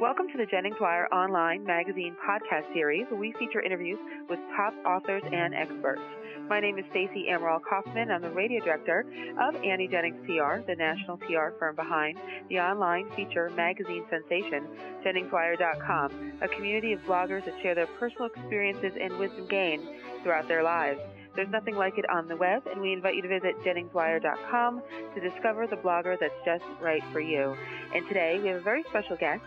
Welcome to the Jennings Wire Online Magazine podcast series, where we feature interviews with top authors and experts. My name is Stacey Amaral Kaufman. I'm the radio director of Annie Jennings PR, the national PR firm behind the online feature magazine sensation, JenningsWire.com, a community of bloggers that share their personal experiences and wisdom gained throughout their lives. There's nothing like it on the web, and we invite you to visit JenningsWire.com to discover the blogger that's just right for you. And today we have a very special guest.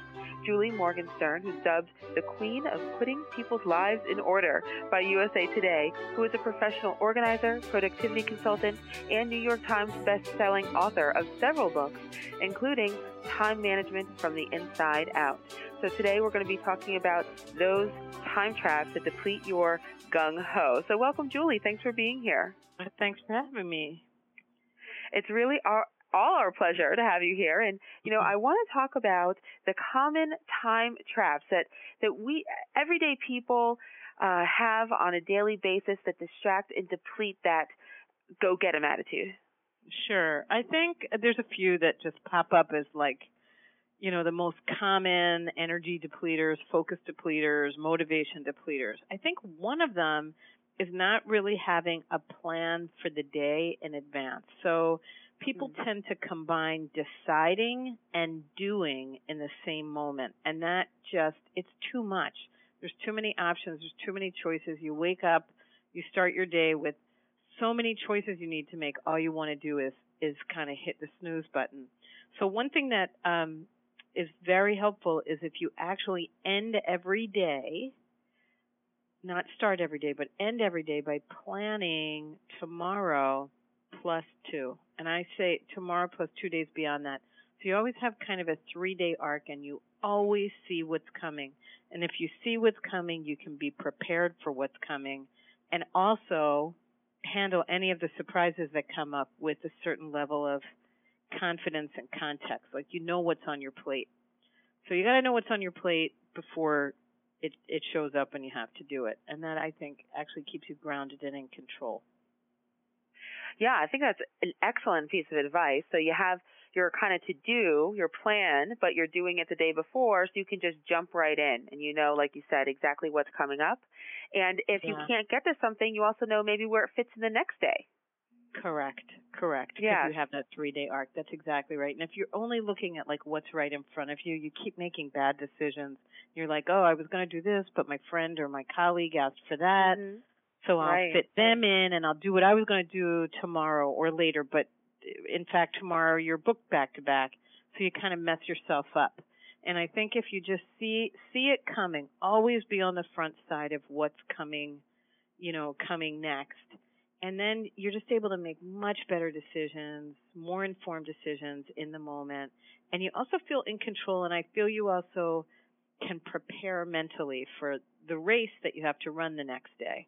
Julie Morgenstern, who's dubbed the Queen of Putting People's Lives in Order by USA Today, who is a professional organizer, productivity consultant, and New York Times best-selling author of several books, including Time Management from the Inside Out. So today we're going to be talking about those time traps that deplete your gung ho. So welcome, Julie. Thanks for being here. Thanks for having me. It's really our all our pleasure to have you here. And you know, I want to talk about the common time traps that that we everyday people uh, have on a daily basis that distract and deplete that go get 'em attitude. Sure, I think there's a few that just pop up as like. You know, the most common energy depleters, focus depleters, motivation depleters. I think one of them is not really having a plan for the day in advance. So, people mm-hmm. tend to combine deciding and doing in the same moment and that just it's too much. There's too many options there's too many choices. You wake up you start your day with so many choices you need to make. All you want to do is is kind of hit the snooze button. So one thing that um is very helpful is if you actually end every day not start every day but end every day by planning tomorrow plus two. And I say tomorrow plus two days beyond that. So you always have kind of a three day arc and you always see what's coming. And if you see what's coming, you can be prepared for what's coming and also handle any of the surprises that come up with a certain level of confidence and context. Like you know what's on your plate. So you got to know what's on your plate before it it shows up and you have to do it. And that I think actually keeps you grounded and in control. Yeah, I think that's an excellent piece of advice. So you have your kind of to do, your plan, but you're doing it the day before, so you can just jump right in and you know, like you said, exactly what's coming up. And if yeah. you can't get to something, you also know maybe where it fits in the next day. Correct, correct. Yeah. You have that three day arc. That's exactly right. And if you're only looking at like what's right in front of you, you keep making bad decisions. You're like, oh, I was going to do this, but my friend or my colleague asked for that. Mm-hmm. So I'll right. fit them in and I'll do what I was going to do tomorrow or later, but in fact tomorrow you're booked back to back. So you kind of mess yourself up. And I think if you just see see it coming, always be on the front side of what's coming, you know, coming next. And then you're just able to make much better decisions, more informed decisions in the moment. And you also feel in control and I feel you also can prepare mentally for the race that you have to run the next day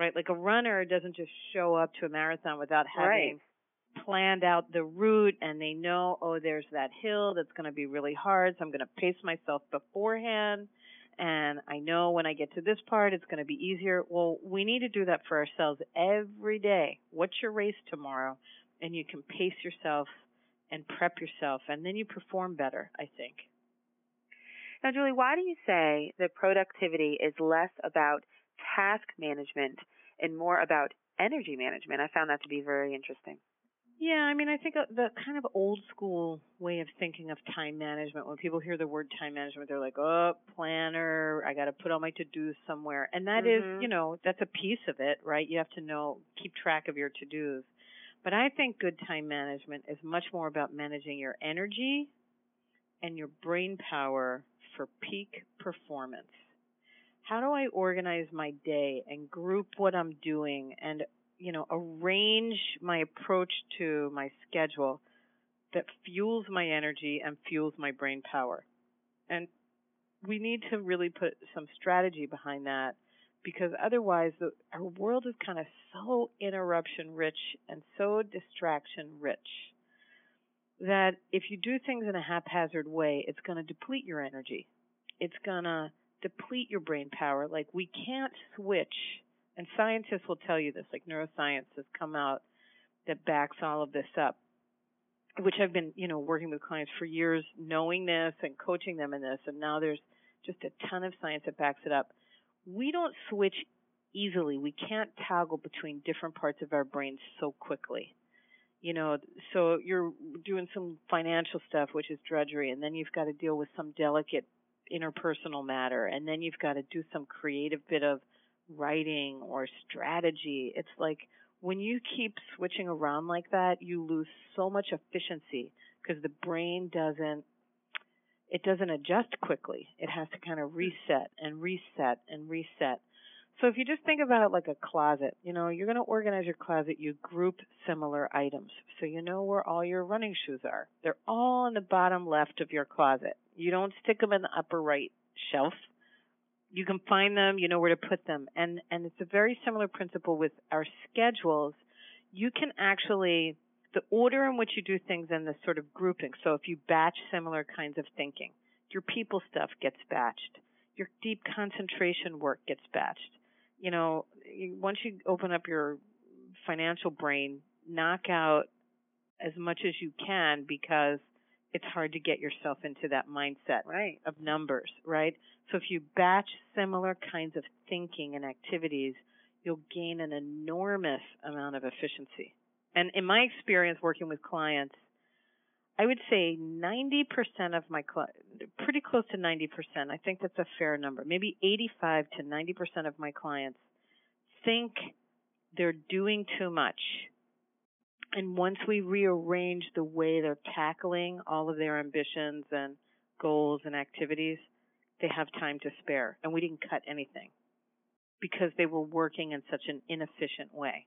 right? Like a runner doesn't just show up to a marathon without having right. planned out the route and they know, oh, there's that hill that's going to be really hard, so I'm going to pace myself beforehand. And I know when I get to this part, it's going to be easier. Well, we need to do that for ourselves every day. What's your race tomorrow? And you can pace yourself and prep yourself, and then you perform better, I think. Now, Julie, why do you say that productivity is less about task management and more about energy management. I found that to be very interesting. Yeah, I mean, I think uh, the kind of old school way of thinking of time management, when people hear the word time management, they're like, oh, planner, I got to put all my to dos somewhere. And that mm-hmm. is, you know, that's a piece of it, right? You have to know, keep track of your to dos. But I think good time management is much more about managing your energy and your brain power for peak performance how do I organize my day and group what I'm doing and, you know, arrange my approach to my schedule that fuels my energy and fuels my brain power. And we need to really put some strategy behind that because otherwise the, our world is kind of so interruption rich and so distraction rich that if you do things in a haphazard way, it's going to deplete your energy. It's going to deplete your brain power. Like we can't switch, and scientists will tell you this, like neuroscience has come out that backs all of this up. which I've been, you know, working with clients for years, knowing this and coaching them in this, and now there's just a ton of science that backs it up. We don't switch easily. We can't toggle between different parts of our brains so quickly. You know, so you're doing some financial stuff, which is drudgery, and then you've got to deal with some delicate interpersonal matter, and then you've got to do some creative bit of writing or strategy. It's like when you keep switching around like that, you lose so much efficiency because the brain doesn't it doesn't adjust quickly. It has to kind of reset and reset and reset. So if you just think about it like a closet, you know, you're going to organize your closet, you group similar items. So you know where all your running shoes are. They're all in the bottom left of your closet. You don't stick them in the upper right shelf. You can find them, you know where to put them. And and it's a very similar principle with our schedules. You can actually the order in which you do things and the sort of grouping. So if you batch similar kinds of thinking, your people stuff gets batched. Your deep concentration work gets batched you know, once you open up your financial brain, knock out as much as you can because it's hard to get yourself into that mindset right. of numbers, right? So if you batch similar kinds of thinking and activities, you'll gain an enormous amount of efficiency. And in my experience working with clients, I would say 90% of my clients, pretty close to 90%. I think that's a fair number. Maybe 85 to 90% of my clients think they're doing too much. And once we rearrange the way they're tackling all of their ambitions and goals and activities, they have time to spare. And we didn't cut anything because they were working in such an inefficient way.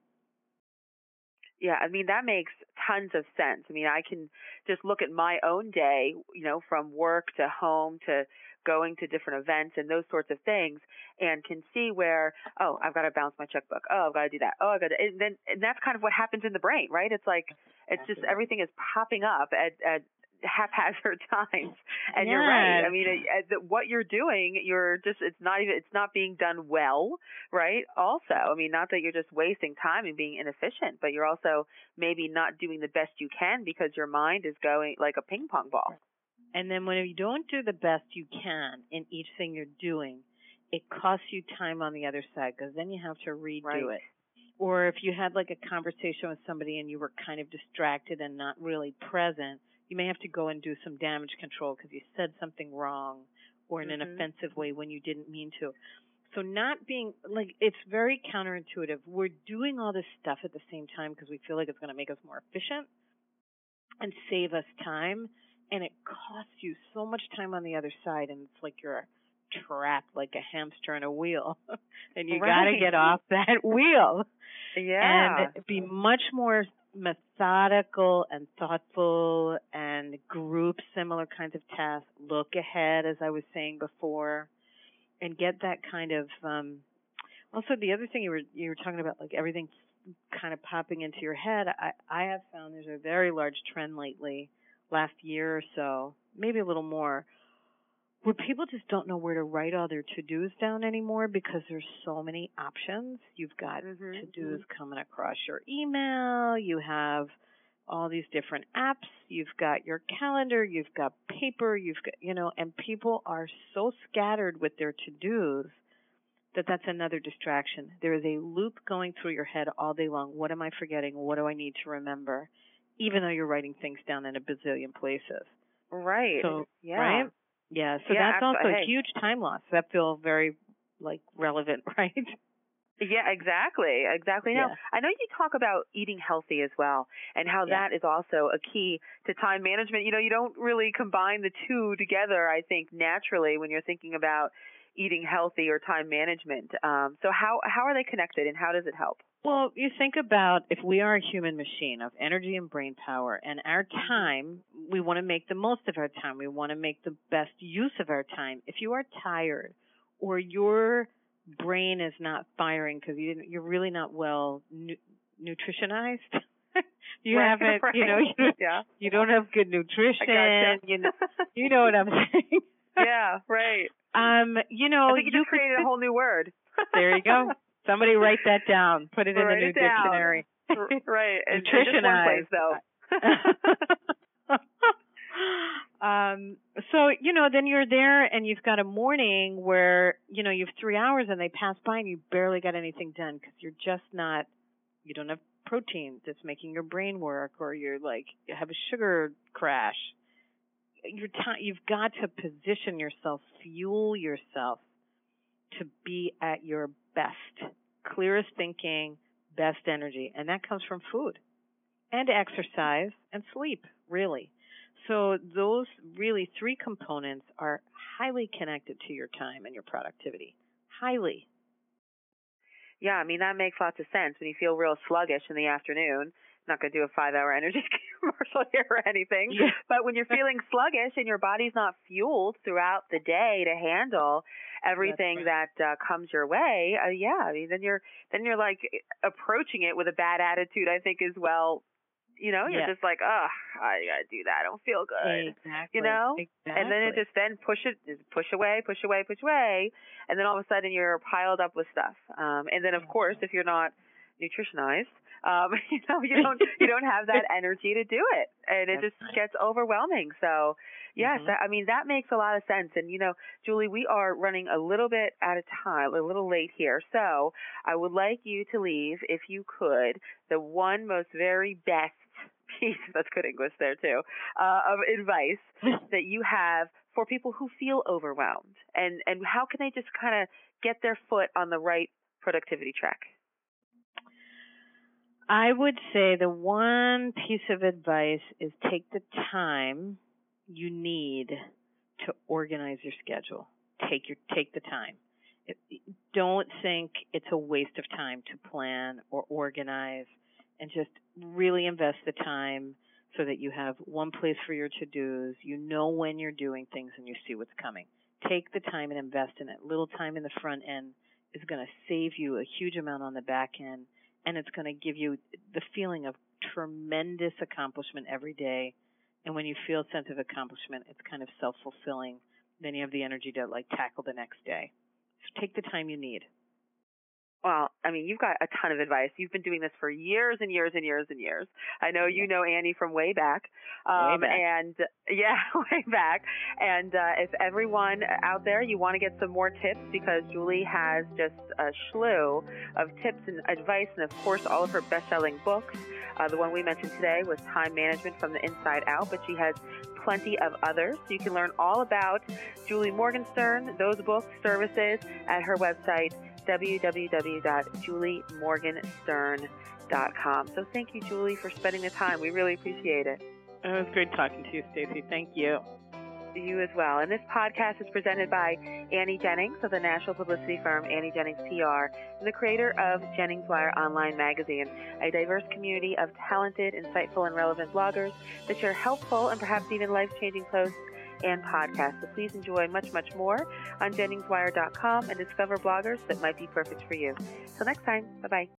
Yeah, I mean that makes tons of sense. I mean, I can just look at my own day, you know, from work to home to going to different events and those sorts of things and can see where, oh, I've got to balance my checkbook. Oh, I've got to do that. Oh, I've got to, and then, and that's kind of what happens in the brain, right? It's like, it's just everything is popping up at, at haphazard times. And you're right. I mean, it, what you're doing, you're just, it's not even, it's not being done well, right? Also, I mean, not that you're just wasting time and being inefficient, but you're also maybe not doing the best you can because your mind is going like a ping pong ball. And then when you don't do the best you can in each thing you're doing, it costs you time on the other side because then you have to redo right. it. Or if you had like a conversation with somebody and you were kind of distracted and not really present, you may have to go and do some damage control because you said something wrong or in mm-hmm. an offensive way when you didn't mean to. So not being like it's very counterintuitive. We're doing all this stuff at the same time because we feel like it's going to make us more efficient and save us time and it costs you so much time on the other side and it's like you're trapped like a hamster in a wheel and you right. got to get off that wheel. Yeah. And be much more methodical and thoughtful and group similar kinds of tasks. Look ahead, as I was saying before, and get that kind of. Um, also, the other thing you were you were talking about, like everything kind of popping into your head. I I have found there's a very large trend lately, last year or so, maybe a little more, where people just don't know where to write all their to-dos down anymore because there's so many options. You've got mm-hmm. to-dos coming across your email, you have all these different apps, you've got your calendar, you've got paper, you've got, you know, and people are so scattered with their to-dos that that's another distraction. There is a loop going through your head all day long. What am I forgetting? What do I need to remember? Even though you're writing things down in a bazillion places. Right. So, yeah. right? Yeah, so yeah, that's also a huge time loss. That feels very like relevant, right? Yeah, exactly. Exactly. Now, Yeah. I know you talk about eating healthy as well and how Yeah. that is also a key to time management. You know, you don't really combine the two together, I think, naturally when you're thinking about eating healthy or time management. Um, so how how are they connected and how does it help? Well, you think about if we are a human machine of energy and brain power, and our time, we want to make the most of our time. We want to make the best use of our time. If you are tired or your brain is not firing because you didn't, you're really not well nu- nutritionized. you Right, haven't, you know, you, yeah. you don't have good nutrition. gotcha. You know, you know what I'm saying. yeah, right. Um, you know, I think you, you just created a whole new word. There you go. Somebody write that down. Put it in Write the new dictionary. Right. And, and just one Nutritionized. place though. um, so you know, then you're there and you've got a morning where you know you have three hours and they pass by and you barely got anything done because you're just not, you don't have protein that's making your brain work, or you're like you have a sugar crash. Your time, you've got to position yourself, fuel yourself to be at your best, clearest thinking, best energy, and that comes from food and exercise and sleep, really. So those really three components are highly connected to your time and your productivity. Highly. Yeah, I mean that makes lots of sense. When you feel real sluggish in the afternoon, not going to do a five hour energy commercial here or anything, yeah. but when you're feeling sluggish and your body's not fueled throughout the day to handle everything right. that uh, comes your way, uh, yeah, I mean then you're then you're like approaching it with a bad attitude. I think as well you know, you're yes. just like, oh, I gotta do that. I don't feel good. Exactly. You know? Exactly. And then it just then push it, push away, push away, push away, and then all of a sudden you're piled up with stuff. Um, and then of course, if you're not nutritionized, um, you know, you don't you don't have that energy to do it, and it That's just gets overwhelming. So, yes, mm-hmm. I mean that makes a lot of sense. And you know, Julie, we are running a little bit out of time, a little late here. So, I would like you to leave, if you could, the one most very best piece, that's good English there too, uh, of advice that you have for people who feel overwhelmed and, and how can they just kind of get their foot on the right productivity track? I would say the one piece of advice is take the time you need to organize your schedule. Take your take the time. don't think it's a waste of time to plan or organize and just really invest the time so that you have one place for your to-dos, you know when you're doing things and you see what's coming. Take the time and invest in it. Little time in the front end is going to save you a huge amount on the back end and it's going to give you the feeling of tremendous accomplishment every day. And when you feel a sense of accomplishment, it's kind of self-fulfilling. Then you have the energy to like tackle the next day. So take the time you need well, I mean, you've got a ton of advice. You've been doing this for years and years and years and years. I know you know Annie from way back. Um, way back. And yeah, way back. And uh, if everyone out there, you want to get some more tips because Julie has just a slew of tips and advice, and of course, all of her best selling books. Uh, the one we mentioned today was Time Management from the Inside Out, but she has plenty of others. So you can learn all about Julie Morgenstern, those books, services at her website www.juliemorgenstern.com. So thank you, Julie, for spending the time. We really appreciate it. It was great talking to you, Stacy. Thank you. You as well. And this podcast is presented by Annie Jennings of the national publicity firm Annie Jennings PR and the creator of Jennings Wire Online Magazine, a diverse community of talented, insightful, and relevant bloggers that share helpful and perhaps even life changing posts and podcasts. So please enjoy much, much more on JenningsWire.com and discover bloggers that might be perfect for you. Till next time, bye bye.